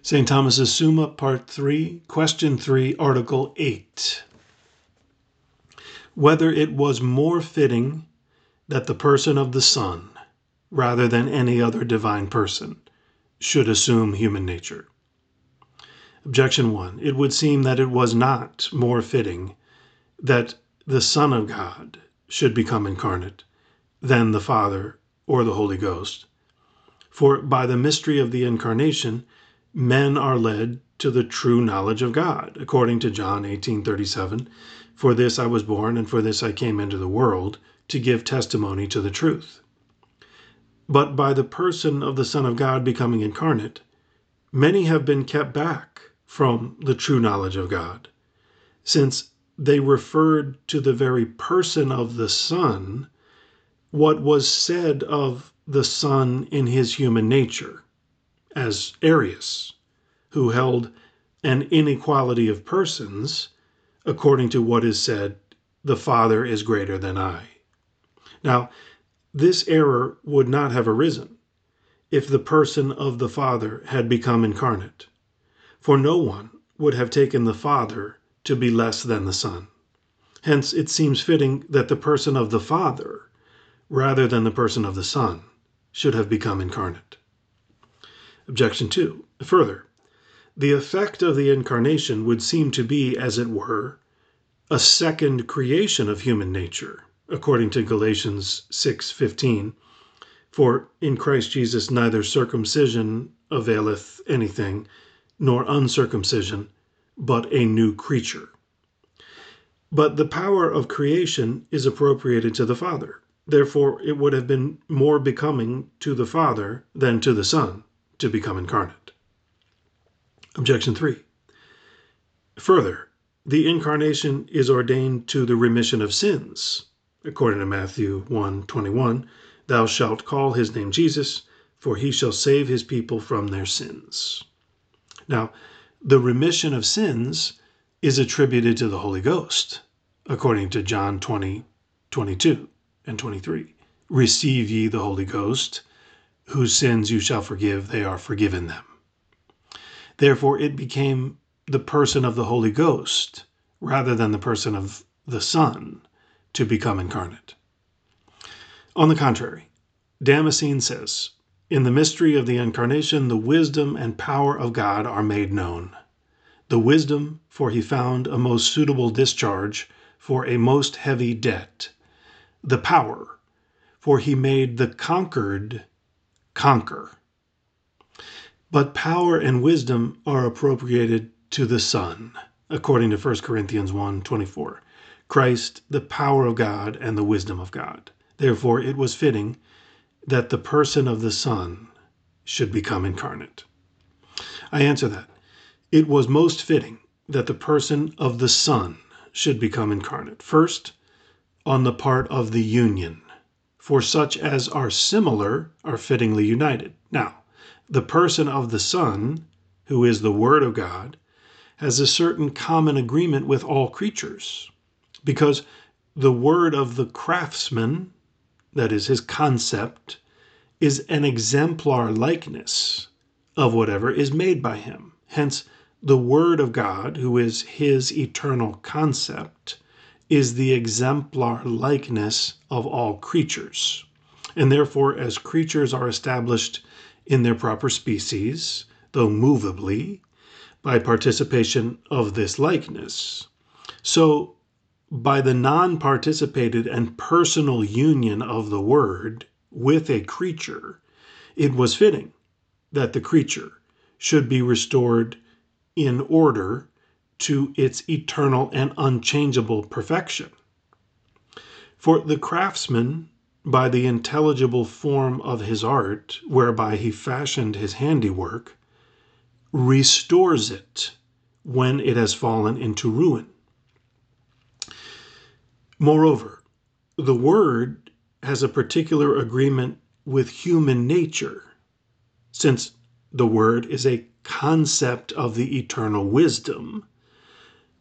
St. Thomas's Summa, Part 3, Question 3, Article 8. Whether it was more fitting that the person of the Son, rather than any other divine person, should assume human nature. Objection 1. It would seem that it was not more fitting that the Son of God should become incarnate than the Father or the Holy Ghost. For by the mystery of the incarnation, men are led to the true knowledge of God, according to John 18:37, "For this I was born and for this I came into the world, to give testimony to the truth." But by the person of the Son of God becoming incarnate, many have been kept back from the true knowledge of God, since they referred to the very person of the Son what was said of the Son in his human nature as Arius, who held an inequality of persons, according to what is said, the Father is greater than I. Now, this error would not have arisen if the person of the Father had become incarnate, for no one would have taken the Father to be less than the Son. Hence, it seems fitting that the person of the Father, rather than the person of the Son, should have become incarnate. Objection 2. Further, the effect of the incarnation would seem to be, as it were, a second creation of human nature, according to Galatians 6:15. For in Christ Jesus neither circumcision availeth anything, nor uncircumcision, but a new creature. But the power of creation is appropriated to the Father. Therefore, it would have been more becoming to the Father than to the Son to become incarnate. Objection 3. Further, the incarnation is ordained to the remission of sins, according to Matthew 1:21, "Thou shalt call his name Jesus, for he shall save his people from their sins." Now, the remission of sins is attributed to the Holy Ghost, according to John 20, 22 and 23. Receive ye the Holy Ghost whose sins you shall forgive, they are forgiven them. Therefore, it became the person of the Holy Ghost, rather than the person of the Son, to become incarnate. On the contrary, Damascene says, In the mystery of the incarnation, the wisdom and power of God are made known. The wisdom, for he found a most suitable discharge for a most heavy debt. The power, for he made the conquered conquer. But power and wisdom are appropriated to the Son, according to 1 Corinthians 1 24. Christ, the power of God and the wisdom of God. Therefore, it was fitting that the person of the Son should become incarnate. I answer that it was most fitting that the person of the Son should become incarnate. First, on the part of the union for such as are similar are fittingly united. Now, the person of the Son, who is the Word of God, has a certain common agreement with all creatures, because the word of the craftsman, that is his concept, is an exemplar likeness of whatever is made by him. Hence, the Word of God, who is his eternal concept, is the exemplar likeness of all creatures. And therefore, as creatures are established in their proper species, though movably, by participation of this likeness, so by the non participated and personal union of the Word with a creature, it was fitting that the creature should be restored in order to its eternal and unchangeable perfection. For the craftsman, by the intelligible form of his art, whereby he fashioned his handiwork, restores it when it has fallen into ruin. Moreover, the Word has a particular agreement with human nature, since the Word is a concept of the eternal wisdom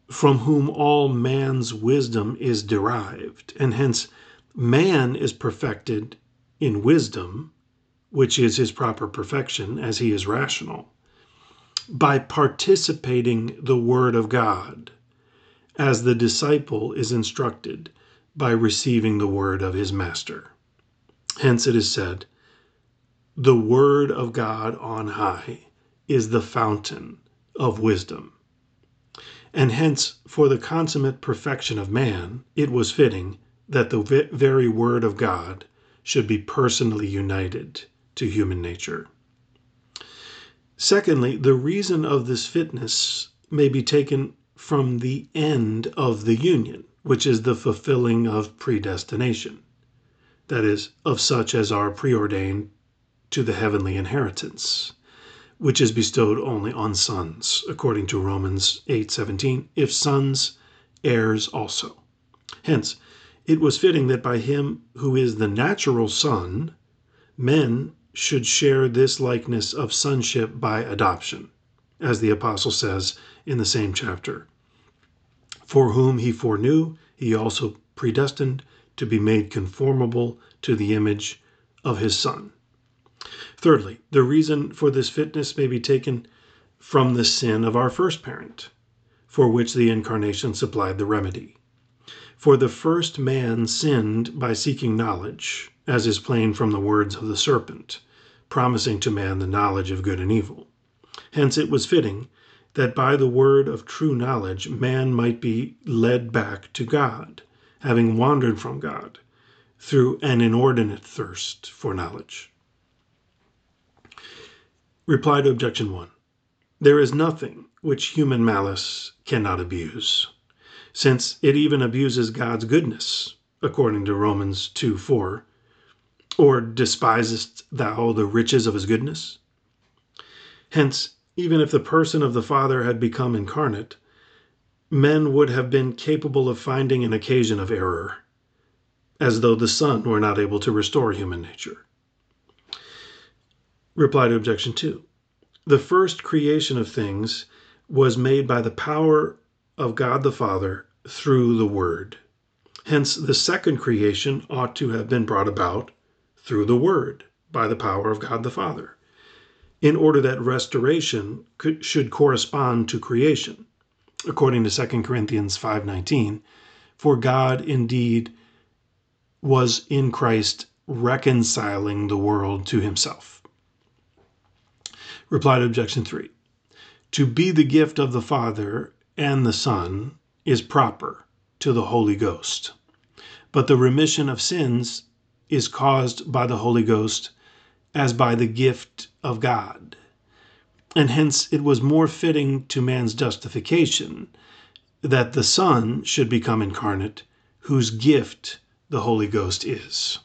from whom all man's wisdom is derived, and hence man is perfected in wisdom, which is his proper perfection, as he is rational. by participating the Word of God, as the disciple is instructed by receiving the word of his master. Hence it is said, The Word of God on high is the fountain of wisdom. And hence, for the consummate perfection of man, it was fitting that the very Word of God should be personally united to human nature. Secondly, the reason of this fitness may be taken from the end of the union, which is the fulfilling of predestination, that is, of such as are preordained to the heavenly inheritance, which is bestowed only on sons, according to Romans 8:17, if sons, heirs also. Hence, it was fitting that by him who is the natural son, men should share this likeness of sonship by adoption, as the Apostle says in the same chapter. For whom he foreknew, he also predestined to be made conformable to the image of his Son. Thirdly, the reason for this fitness may be taken from the sin of our first parent, for which the incarnation supplied the remedy. For the first man sinned by seeking knowledge, as is plain from the words of the serpent promising to man the knowledge of good and evil. Hence it was fitting that by the word of true knowledge man might be led back to God, having wandered from God, through an inordinate thirst for knowledge. Reply to Objection 1. There is nothing which human malice cannot abuse, since it even abuses God's goodness, according to Romans 2 4 or despisest thou the riches of his goodness? Hence, even if the person of the Father had become incarnate, men would have been capable of finding an occasion of error, as though the Son were not able to restore human nature. Reply to Objection 2. The first creation of things was made by the power of God the Father through the Word. Hence, the second creation ought to have been brought about through the Word by the power of God the Father, in order that restoration could, should correspond to creation, according to 2 Corinthians 5:19. For God indeed was in Christ reconciling the world to himself. Reply to objection 3. To be the gift of the Father and the Son is proper to the Holy Ghost. But the remission of sins is caused by the Holy Ghost as by the gift of God. And hence it was more fitting to man's justification that the Son should become incarnate, whose gift the Holy Ghost is.